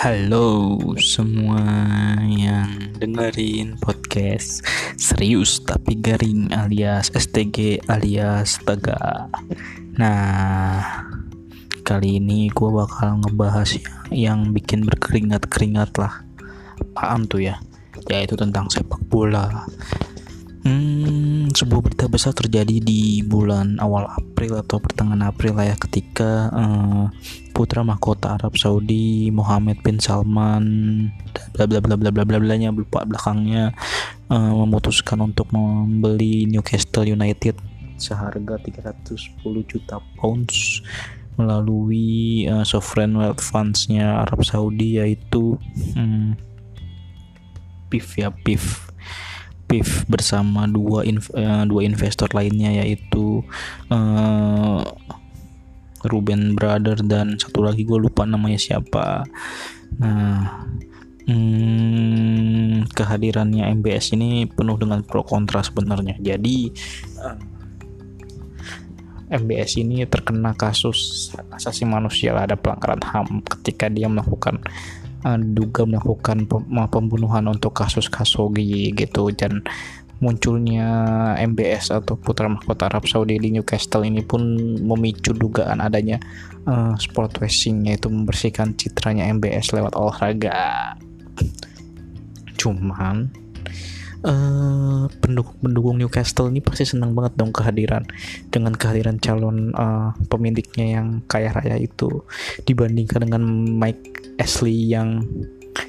Halo semua yang dengerin podcast serius tapi garing alias STG alias Tega. Nah, kali ini gue bakal ngebahas yang bikin berkeringat-keringat lah. Apaan tuh ya? Yaitu tentang sepak bola. Hmm, sebuah berita besar terjadi di bulan awal atau pertengahan April lah ya ketika uh, putra mahkota Arab Saudi Mohammed bin Salman bla bla bla bla bla bla bla nya lupa belakangnya uh, memutuskan untuk membeli Newcastle United seharga 310 juta pounds melalui uh, sovereign wealth funds-nya Arab Saudi yaitu um, PIF ya PIF PIF bersama dua inv uh, dua investor lainnya yaitu uh, Ruben Brother dan satu lagi gue lupa namanya siapa. Nah hmm, kehadirannya MBS ini penuh dengan pro kontra sebenarnya. Jadi eh, MBS ini terkena kasus asasi manusia ada pelanggaran HAM ketika dia melakukan uh, duga melakukan pembunuhan untuk kasus Khashoggi gitu dan munculnya MBS atau putra mahkota Arab Saudi di Newcastle ini pun memicu dugaan adanya uh, sport washing yaitu membersihkan citranya MBS lewat olahraga. Cuman uh, pendukung-pendukung Newcastle ini pasti senang banget dong kehadiran dengan kehadiran calon uh, pemiliknya yang kaya raya itu. Dibandingkan dengan Mike Ashley yang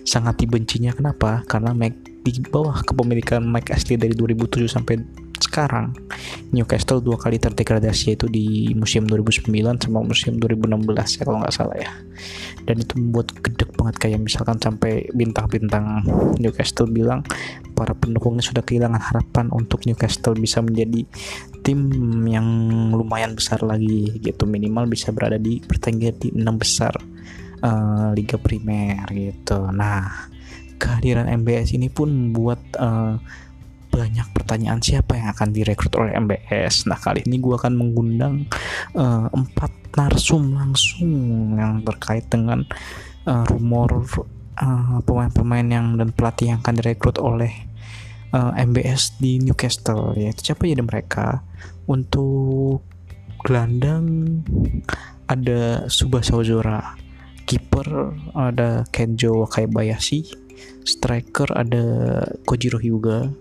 sangat dibencinya. Kenapa? Karena Mike di bawah kepemilikan Mike Ashley dari 2007 sampai sekarang Newcastle dua kali terdegradasi yaitu di musim 2009 sama musim 2016 ya kalau nggak salah ya. Dan itu membuat gedek banget kayak misalkan sampai bintang-bintang Newcastle bilang para pendukungnya sudah kehilangan harapan untuk Newcastle bisa menjadi tim yang lumayan besar lagi gitu. Minimal bisa berada di pertandingan di enam besar uh, Liga Primer gitu. Nah kehadiran MBS ini pun membuat uh, banyak pertanyaan siapa yang akan direkrut oleh MBS. Nah kali ini gue akan mengundang uh, empat narsum langsung yang terkait dengan uh, rumor pemain-pemain uh, yang dan pelatih yang akan direkrut oleh uh, MBS di Newcastle. Yaitu siapa jadi mereka? Untuk gelandang ada Subasa Ozora, kiper ada Kenjo Wakabayashi, striker ada Kojiro Hyuga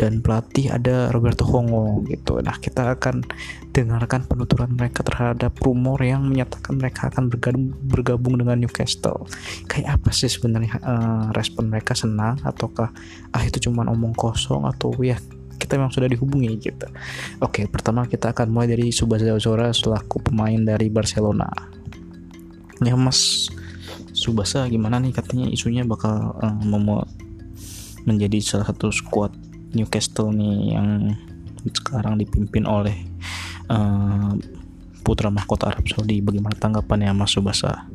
dan pelatih ada Roberto Hongo gitu. Nah, kita akan dengarkan penuturan mereka terhadap rumor yang menyatakan mereka akan bergabung, bergabung dengan Newcastle. Kayak apa sih sebenarnya uh, respon mereka senang ataukah ah itu cuma omong kosong atau ya kita memang sudah dihubungi gitu. Oke, pertama kita akan mulai dari Subasa Ozora selaku pemain dari Barcelona. Ya Mas Subasa gimana nih katanya isunya bakal uh, menjadi salah satu squad Newcastle nih yang sekarang dipimpin oleh uh, putra mahkota Arab Saudi. Bagaimana tanggapannya Mas Subasa?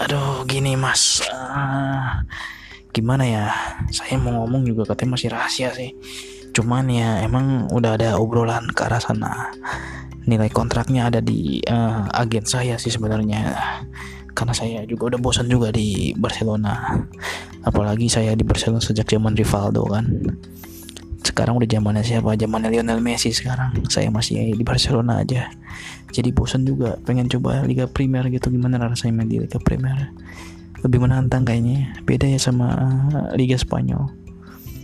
Aduh, gini Mas, uh, gimana ya? Saya mau ngomong juga katanya masih rahasia sih. Cuman ya emang udah ada obrolan ke arah sana. Nilai kontraknya ada di uh, agen saya sih sebenarnya karena saya juga udah bosan juga di Barcelona apalagi saya di Barcelona sejak zaman Rivaldo kan sekarang udah zamannya siapa? Zamannya Lionel Messi sekarang. Saya masih di Barcelona aja. Jadi bosan juga pengen coba Liga Primer gitu. Gimana rasanya main di Liga Primer? Lebih menantang kayaknya. Beda ya sama uh, Liga Spanyol.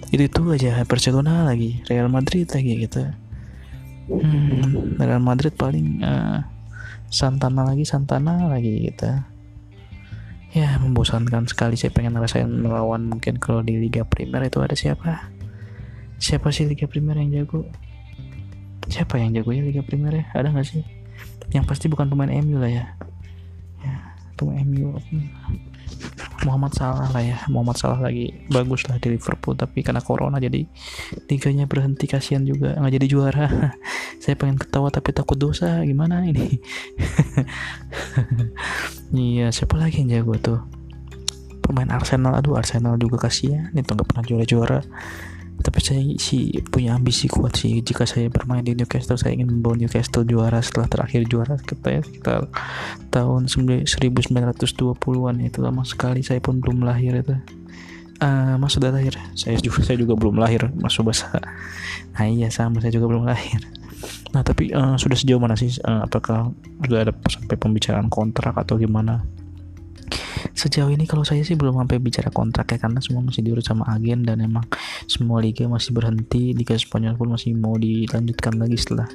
Itu itu aja. Barcelona lagi. Real Madrid lagi gitu. Hmm, Real Madrid paling uh, Santana lagi Santana lagi gitu. Ya membosankan sekali. Saya pengen ngerasain melawan mungkin kalau di Liga Primer itu ada siapa siapa sih Liga Primer yang jago? Siapa yang jago ya Liga Primer ya? Ada nggak sih? Yang pasti bukan pemain MU lah ya. Ya pemain MU Muhammad Salah lah ya. Muhammad Salah lagi bagus lah di Liverpool tapi karena corona jadi liganya berhenti. Kasihan juga nggak jadi juara. Saya pengen ketawa tapi takut dosa. Gimana ini? Iya siapa lagi yang jago tuh? Pemain Arsenal. Aduh Arsenal juga kasihan. Itu nggak pernah juara-juara tapi saya sih punya ambisi kuat sih. Jika saya bermain di Newcastle saya ingin membawa Newcastle juara setelah terakhir juara kita ya sekitar tahun 1920-an itu lama sekali. Saya pun belum lahir itu. Uh, mas sudah lahir? Saya juga saya juga belum lahir mas Subasa nah iya sama. Saya juga belum lahir. Nah tapi uh, sudah sejauh mana sih uh, apakah sudah ada sampai pembicaraan kontrak atau gimana sejauh ini kalau saya sih belum sampai bicara kontrak ya karena semua masih diurus sama agen dan emang semua liga masih berhenti liga Spanyol pun masih mau dilanjutkan lagi setelah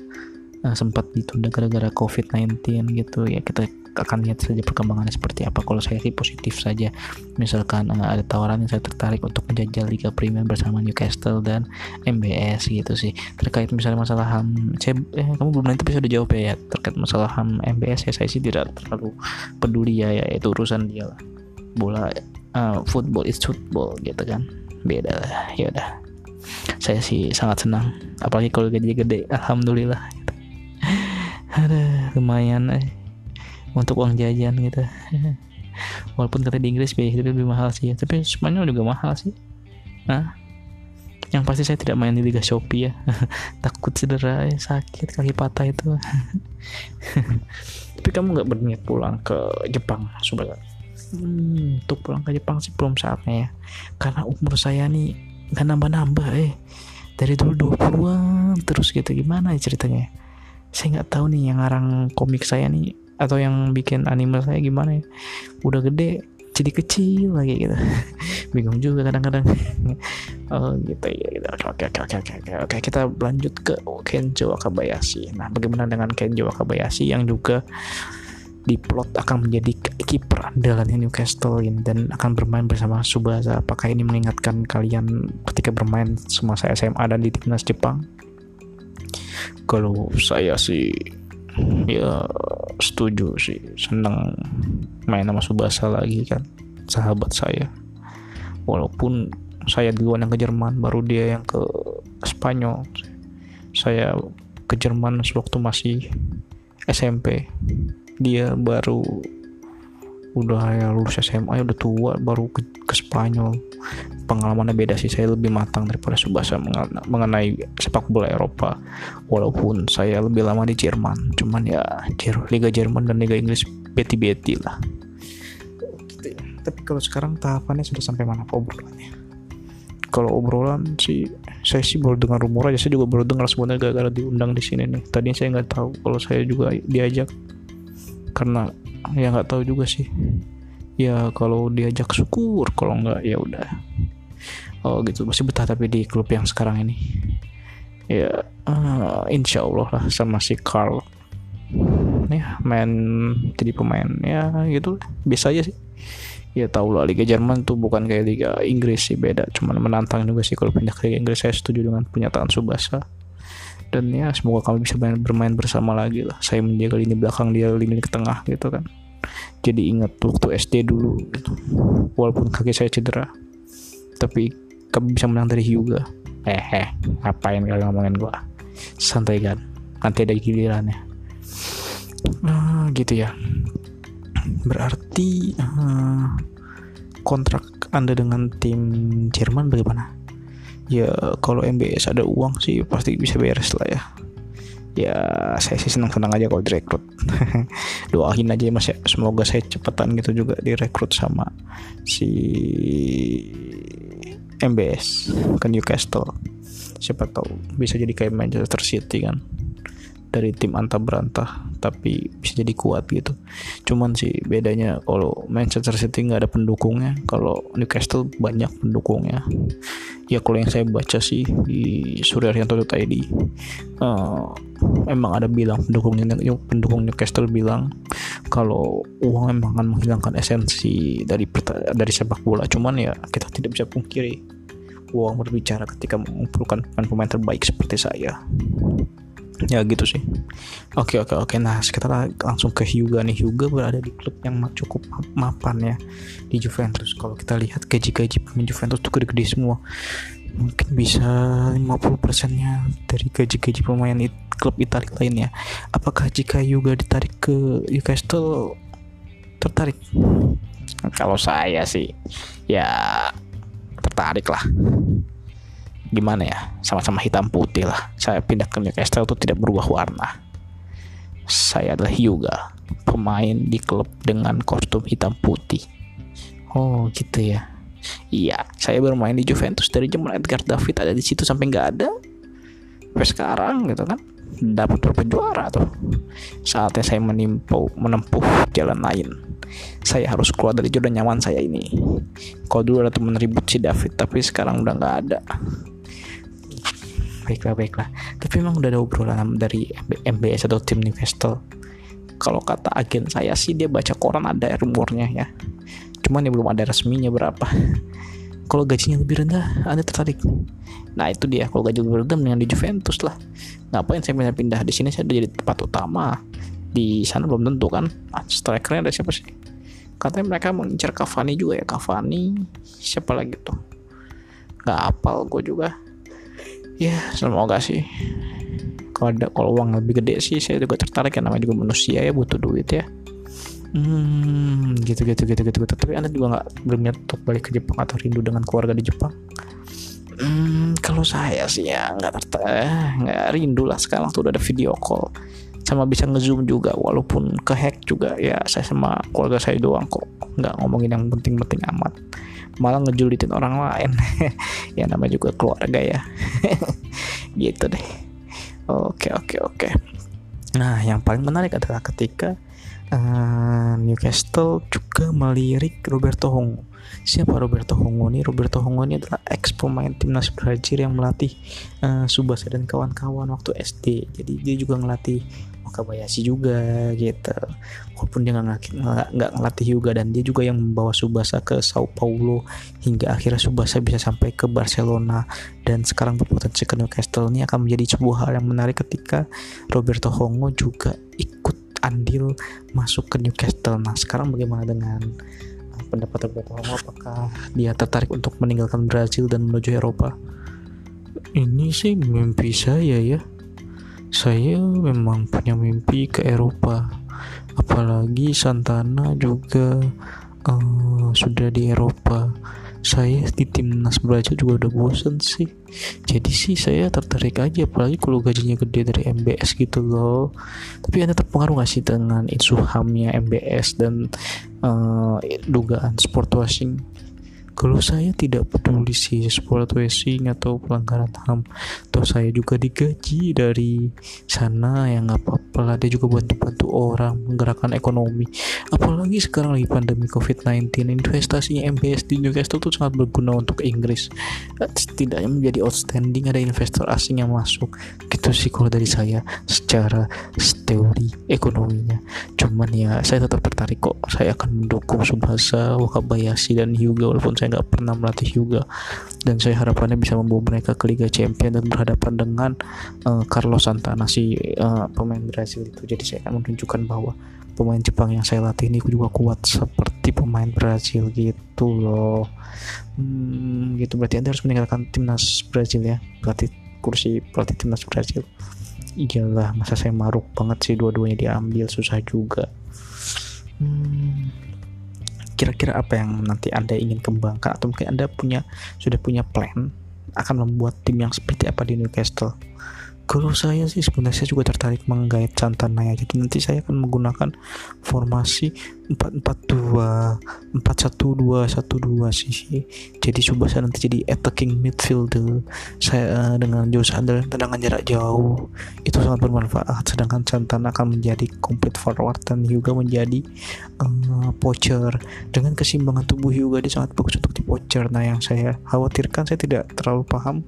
uh, sempat ditunda gara-gara COVID-19 gitu. Ya kita akan lihat saja perkembangannya seperti apa. Kalau saya sih positif saja. Misalkan uh, ada tawaran yang saya tertarik untuk menjajal Liga Premier bersama Newcastle dan MBS gitu sih. Terkait misalnya masalah HAM saya, eh, kamu belum nanti bisa dijawab ya terkait masalah HAM MBS ya saya sih tidak terlalu peduli ya ya. Itu urusan dia lah. Bola uh, football is football gitu kan. Beda lah. Ya udah. Saya sih sangat senang. Apalagi kalau gaji gede. Alhamdulillah ada lumayan eh. Untuk uang jajan gitu. Walaupun kata di Inggris biaya hidup lebih mahal sih ya. tapi Spanyol juga mahal sih. Nah yang pasti saya tidak main di Liga Shopee ya. Takut cedera ya, sakit kaki patah itu. Tapi kamu nggak berniat pulang ke Jepang coba hmm, untuk pulang ke Jepang sih belum saatnya ya. Karena umur saya nih nggak nambah-nambah eh. Dari dulu 20-an terus gitu. Gimana ya ceritanya saya nggak tahu nih yang ngarang komik saya nih atau yang bikin anime saya gimana ya. Udah gede jadi kecil lagi gitu. Bingung juga kadang-kadang. Oh gitu ya gitu. Oke oke oke oke oke oke. Kita lanjut ke Kenjo Wakabayashi nah bagaimana dengan Kenjo Wakabayashi yang juga diplot akan menjadi kiper andalannya Newcastle ini dan akan bermain bersama Subasa. Apakah ini mengingatkan kalian ketika bermain semasa SMA dan di timnas Jepang kalau saya sih ya setuju sih. Senang main sama Subasa lagi kan sahabat saya. Walaupun saya duluan yang ke Jerman baru dia yang ke Spanyol. Saya ke Jerman sewaktu masih SMP dia baru udah ya lulus SMA udah tua baru ke, ke Spanyol pengalamannya beda sih. Saya lebih matang daripada Subasa mengenai sepak bola Eropa. Walaupun saya lebih lama di Jerman. Cuman ya Liga Jerman dan Liga Inggris beti-beti lah. Tapi kalau sekarang tahapannya sudah sampai mana obrolannya? Kalau obrolan sih saya sih baru dengar rumor aja. Saya juga baru dengar sebenarnya gara-gara diundang di sini nih. Tadinya saya nggak tahu kalau saya juga diajak. Karena ya nggak tahu juga sih. Ya kalau diajak syukur kalau nggak ya udah oh gitu. Masih betah tapi di klub yang sekarang ini. Ya uh, insya Allah lah sama si Carl. Ya main jadi pemain. Ya gitu biasa aja sih. Ya tau lah Liga Jerman tuh bukan kayak Liga Inggris sih beda. Cuman menantang juga sih kalau pindah ke Liga Inggris. Saya setuju dengan pernyataan Subasa. Dan ya semoga kami bisa bermain bersama lagi lah. Saya menjaga lini belakang dia lini ke tengah gitu kan. Jadi ingat waktu SD dulu gitu. Walaupun kaki saya cedera. Tapi kamu bisa menang dari Hyuga. Eh eh ngapain kalian ngomongin gua? Santai kan? Nanti ada gilirannya. Nah, gitu ya. Berarti uh, kontrak anda dengan tim Jerman bagaimana? Ya kalau MBS ada uang sih pasti bisa beres lah ya. Ya saya sih senang senang aja kalau direkrut. Doain aja mas ya. Semoga saya cepetan gitu juga direkrut sama si MBS ke Newcastle. Siapa tahu bisa jadi kayak Manchester City kan dari tim antah berantah tapi bisa jadi kuat gitu. Cuman sih bedanya kalau Manchester City nggak ada pendukungnya kalau Newcastle banyak pendukungnya. Ya kalau yang saya baca sih di suryaharyanto.id uh, emang ada bilang pendukung pendukung Newcastle bilang kalau uang emang akan menghilangkan esensi dari dari sepak bola. Cuman ya kita tidak bisa pungkiri uang berbicara ketika mengumpulkan pemain terbaik seperti saya ya gitu sih. Oke oke oke. Nah sekarang langsung ke Hyuga nih. Hyuga berada di klub yang cukup mapan ya di Juventus. Kalau kita lihat gaji-gaji pemain Juventus tuh gede-gede semua. Mungkin bisa 50 persennya dari gaji-gaji pemain it, klub Italia lainnya apakah jika Hyuga ditarik ke Newcastle tertarik? Kalau saya sih ya tertarik lah gimana ya? Sama-sama hitam putih lah. Saya pindah ke Newcastle itu tidak berubah warna. Saya adalah Hyuga pemain di klub dengan kostum hitam putih. Oh gitu ya. Iya saya bermain di Juventus dari zaman Edgar David. Ada di situ sampai nggak ada. Sampai sekarang gitu kan. Dapat berapa juara tuh. Saatnya saya menempuh menempuh jalan lain. Saya harus keluar dari zona nyaman saya ini. Kalau dulu ada teman ribut si David tapi sekarang udah nggak ada baiklah baiklah tapi memang udah ada obrolan dari MBS atau tim Newcastle kalau kata agen saya sih dia baca koran ada rumornya ya. Cuman ya belum ada resminya berapa. Kalau gajinya lebih rendah anda tertarik. Nah itu dia. Kalau gaji lebih rendah dengan di Juventus lah. Ngapain saya pindah-pindah? Di sini saya udah jadi tempat utama. Di sana belum tentu kan. Nah, strikernya ada siapa sih? Katanya mereka mengincar Cavani juga ya. Cavani siapa lagi tuh? Nggak apal gue juga ya semoga sih. Kalau ada kalau uang lebih gede sih saya juga tertarik ya namanya juga manusia ya butuh duit ya. Hmm gitu gitu gitu gitu, gitu. tapi anda juga nggak berniat untuk balik ke Jepang atau rindu dengan keluarga di Jepang? Hmm kalau saya sih ya nggak tertarik nggak rindu lah. Sekarang tuh udah ada video call sama bisa ngezoom juga walaupun kehack juga. Ya saya sama keluarga saya doang kok. Nggak ngomongin yang penting-penting amat. Malah ngejulitin orang lain. Ya namanya juga keluarga ya. Gitu deh. Oke oke oke. Nah yang paling menarik adalah ketika uh, Newcastle juga melirik Roberto Hongo. Siapa Roberto Hongo ini Roberto Hongo ini adalah ex pemain timnas Brazil yang melatih uh, Subasa dan kawan-kawan waktu SD jadi dia juga ngelatih Wakabayashi juga gitu. Walaupun dia nggak ngelatih juga dan dia juga yang membawa Subasa ke Sao Paulo hingga akhirnya Subasa bisa sampai ke Barcelona. Dan sekarang berpotensi ke Newcastle ini akan menjadi sebuah hal yang menarik ketika Roberto Hongo juga ikut andil masuk ke Newcastle. Nah sekarang bagaimana dengan uh, pendapat Roberto Hongo? Apakah dia tertarik untuk meninggalkan Brazil dan menuju Eropa? Ini sih mimpi saya ya saya memang punya mimpi ke Eropa. Apalagi Santana juga uh, sudah di Eropa. Saya di timnas Brazil juga udah bosen sih. Jadi sih saya tertarik aja apalagi kalau gajinya gede dari MBS gitu loh. Tapi anda terpengaruh gak sih dengan isu hamnya MBS dan uh, dugaan sport washing kalau saya tidak peduli sih sport washing atau pelanggaran HAM atau saya juga digaji dari sana yang nggak apa-apa lah. Dia juga bantu-bantu orang menggerakkan ekonomi. Apalagi sekarang lagi pandemi COVID-19 investasinya MBS di Newcastle itu sangat berguna untuk Inggris. Setidaknya menjadi outstanding ada investor asing yang masuk. Gitu sih kalau dari saya secara teori ekonominya. Cuman ya saya tetap tertarik kok. Saya akan mendukung Subasa Wakabayashi dan Hyuga walaupun saya nggak pernah melatih juga dan saya harapannya bisa membawa mereka ke Liga Champions dan berhadapan dengan uh, Carlos Santana si uh, pemain Brazil itu. Jadi saya akan menunjukkan bahwa pemain Jepang yang saya latih ini juga kuat seperti pemain Brazil gitu loh. Hmm, gitu. Berarti anda harus meninggalkan timnas Brazil ya. Pelatih kursi pelatih timnas Brazil. Iyalah masa saya maruk banget sih dua-duanya diambil susah juga. Hmm, kira-kira apa yang nanti anda ingin kembangkan atau mungkin anda punya sudah punya plan akan membuat tim yang seperti apa di Newcastle kalau saya sih sebenarnya saya juga tertarik menggait Santana ya jadi nanti saya akan menggunakan formasi 442 412 12 sih. Jadi Subasa nanti jadi attacking midfielder saya uh, dengan jurus andalan tendangan jarak jauh. Itu sangat bermanfaat. Sedangkan Santana akan menjadi complete forward dan juga menjadi uh, poacher. Dengan keseimbangan tubuh juga dia sangat bagus untuk di poacher. Nah yang saya khawatirkan saya tidak terlalu paham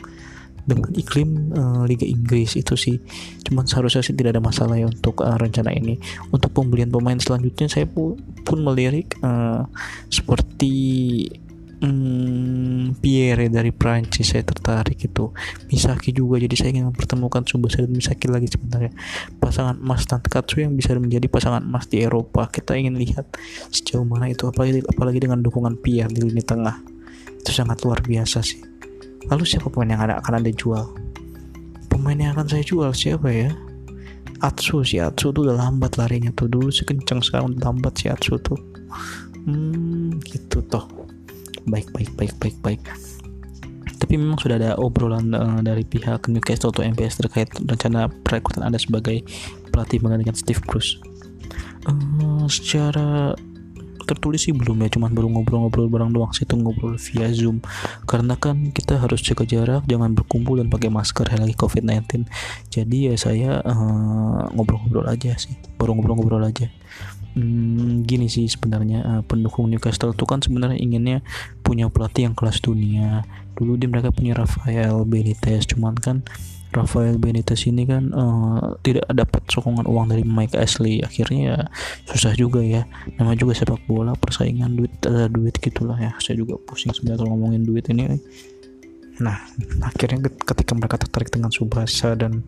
dengan iklim uh, Liga Inggris itu sih. Cuman seharusnya sih tidak ada masalah ya untuk uh, rencana ini. Untuk pembelian pemain selanjutnya saya pun, pun melirik uh, seperti hmm, Pierre dari Prancis saya tertarik itu. Misaki juga jadi saya ingin mempertemukan Subasa dan Misaki lagi sebenarnya pasangan emas Tankatsu yang bisa menjadi pasangan emas di Eropa. Kita ingin lihat sejauh mana itu apalagi apalagi dengan dukungan Pierre di lini tengah. Itu sangat luar biasa sih Lalu siapa pemain yang akan anda jual? Pemain yang akan saya jual siapa ya? Atsu si Atsu tuh udah lambat larinya tuh dulu sih kenceng sekarang udah lambat si Atsu tuh. Hmm, gitu toh. Baik baik baik baik baik. tapi memang sudah ada obrolan uh, dari pihak Newcastle atau MPS terkait rencana perekrutan Anda sebagai pelatih menggantikan Steve Bruce uh, secara tertulis sih belum ya. Cuman baru ngobrol-ngobrol bareng doang sih itu ngobrol via zoom. Karena kan kita harus jaga jarak jangan berkumpul dan pakai masker lagi covid-19 jadi ya saya ngobrol ngobrol-ngobrol aja sih. Baru ngobrol-ngobrol aja hmm, gini sih sebenarnya uh, pendukung Newcastle itu kan sebenarnya inginnya punya pelatih yang kelas dunia. Dulu dia mereka punya Rafael Benitez cuman kan Rafael Benitez ini kan uh, tidak dapat sokongan uang dari Mike Ashley. Akhirnya ya susah juga ya. Nama juga sepak bola persaingan duit ada duit gitulah ya. Saya juga pusing sebenarnya kalau ngomongin duit ini nah akhirnya ketika mereka tertarik dengan Subasa dan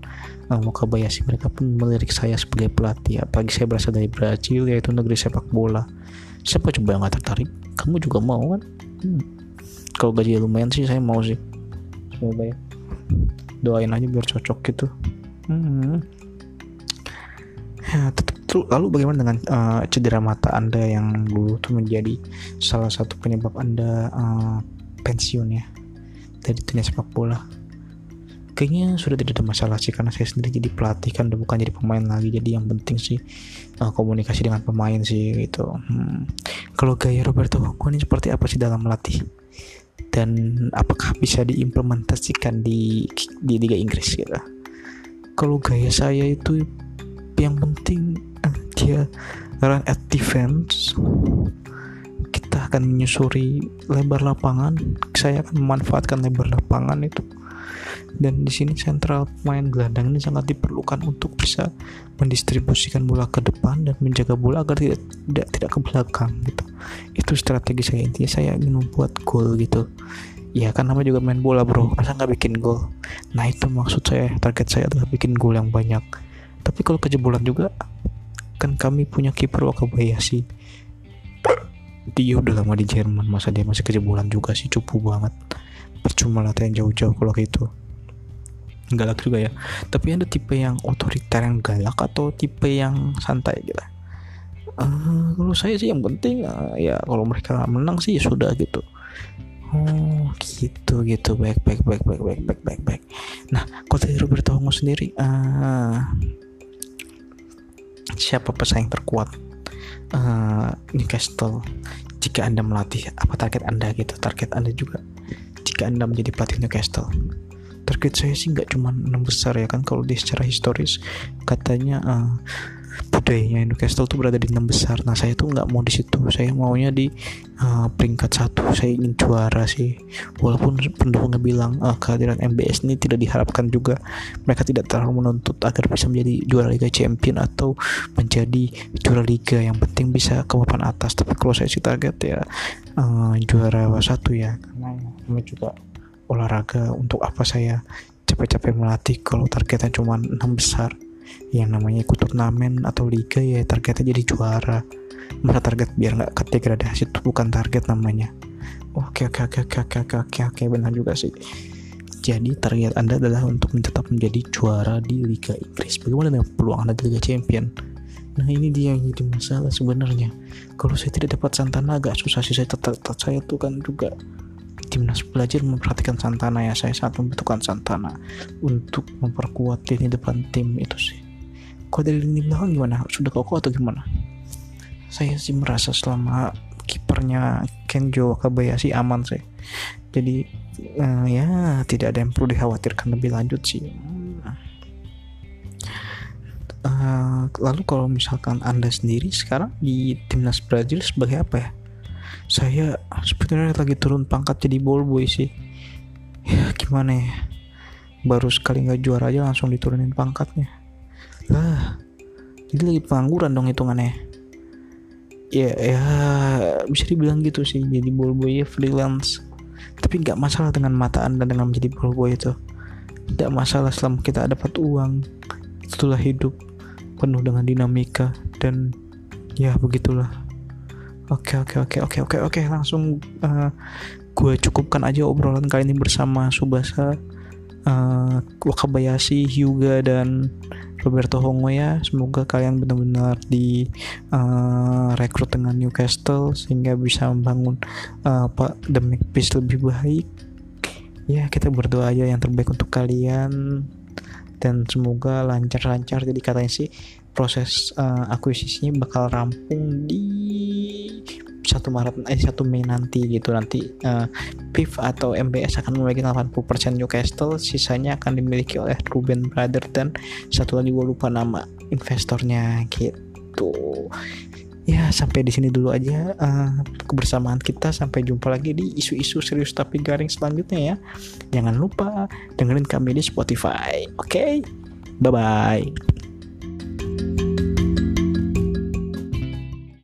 uh, Wakabayashi mereka pun melirik saya sebagai pelatih. Apalagi saya berasal dari Brazil yaitu negeri sepak bola. Siapa coba yang gak tertarik? Kamu juga mau kan? Hmm. kalau gaji lumayan sih saya mau sih. Semoga ya. Doain aja biar cocok gitu. Hmm. ya, tetap lalu bagaimana dengan uh, cedera mata anda yang dulu tuh menjadi salah satu penyebab anda uh, pensiun ya dari dunia sepak bola. Kayaknya sudah tidak ada masalah sih karena saya sendiri jadi pelatih kan udah bukan jadi pemain lagi. Jadi yang penting sih uh, komunikasi dengan pemain sih gitu. Hmm. kalau gaya Roberto Hongo ini seperti apa sih dalam melatih? Dan apakah bisa diimplementasikan di di Liga Inggris gitu. Kalau gaya saya itu yang penting eh, dia run at defense kita akan menyusuri lebar lapangan saya akan memanfaatkan lebar lapangan itu. Dan di sini sentral pemain gelandang ini sangat diperlukan untuk bisa mendistribusikan bola ke depan dan menjaga bola agar tidak tidak tidak ke belakang gitu. Itu strategi saya. Intinya saya ingin membuat gol gitu. Ya kan nama juga main bola bro. Masa nggak bikin gol? Nah itu maksud saya. Target saya adalah bikin gol yang banyak. Tapi kalau kejebolan juga kan kami punya kiper Wakabayashi dia udah lama di Jerman masa dia masih kejebolan juga sih cupu banget. Percuma latihan jauh-jauh kalau gitu. Galak juga ya. Tapi ada tipe yang otoriter yang galak atau tipe yang santai gitu? Uh, kalau saya sih yang penting uh, ya kalau mereka menang sih ya sudah gitu. Oh gitu gitu. Baik baik baik baik baik baik baik baik. Nah kalau dari Roberto Hongo sendiri uh, siapa pesaing terkuat uh, Newcastle jika anda melatih apa target anda gitu? Target anda juga jika anda menjadi pelatih Newcastle. Target saya sih nggak cuma enam besar ya kan kalau di secara historis katanya uh, budayanya Newcastle tuh berada di enam besar. Nah saya tuh nggak mau di situ. Saya maunya di uh, peringkat satu. Saya ingin juara sih. Walaupun pendukungnya bilang uh, kehadiran MBS ini tidak diharapkan juga. Mereka tidak terlalu menuntut agar bisa menjadi juara Liga Champion atau menjadi juara Liga. Yang penting bisa ke papan atas. Tapi kalau saya sih target ya uh, juara satu ya. Karena ya, juga olahraga untuk apa saya capek-capek melatih kalau targetnya cuma enam besar yang namanya ikut turnamen atau liga ya targetnya jadi juara. Masa target biar nggak keterdegradasi itu bukan target namanya. Oke oke oke oke oke oke oke benar juga sih. Jadi target anda adalah untuk tetap menjadi juara di Liga Inggris. Bagaimana dengan peluang anda di Liga Champion? Nah ini dia yang jadi masalah sebenarnya. Kalau saya tidak dapat Santana agak susah sih saya tetap saya tuh kan juga timnas belajar memperhatikan Santana ya. Saya sangat membutuhkan Santana untuk memperkuat lini depan tim itu sih. Kok dari lini belakang gimana? Sudah kokoh atau gimana? Saya sih merasa selama kipernya Kenjo Kabayashi aman sih. Jadi uh, ya tidak ada yang perlu dikhawatirkan lebih lanjut sih. Uh, lalu kalau misalkan anda sendiri sekarang di timnas Brazil sebagai apa ya saya sebenarnya lagi turun pangkat jadi ball boy sih. Ya gimana ya? Baru sekali nggak juara aja langsung diturunin pangkatnya. Lah jadi lagi pengangguran dong hitungannya. Ya ya bisa dibilang gitu sih jadi ball boy ya freelance. Tapi nggak masalah dengan mata anda dengan menjadi ball boy itu. Tidak masalah selama kita dapat uang. Itulah hidup penuh dengan dinamika dan ya begitulah Oke oke oke oke oke oke langsung uh, gue cukupkan aja obrolan kali ini bersama Subasa, uh, Wakabayashi, Hyuga dan Roberto Hongo ya. Semoga kalian benar-benar di uh, rekrut dengan Newcastle sehingga bisa membangun uh, Pak The lebih baik. Ya kita berdoa aja yang terbaik untuk kalian. Dan semoga lancar-lancar jadi katanya sih proses uh, akuisisinya bakal rampung di satu Maret eh 1 Mei nanti gitu. Nanti uh, PIF atau MBS akan memiliki 80% Newcastle sisanya akan dimiliki oleh Ruben Brother dan satu lagi gue lupa nama investornya gitu. Ya sampai di sini dulu aja uh, kebersamaan kita. Sampai jumpa lagi di isu-isu serius tapi garing selanjutnya ya. Jangan lupa dengerin kami di Spotify. Oke okay? bye bye thank you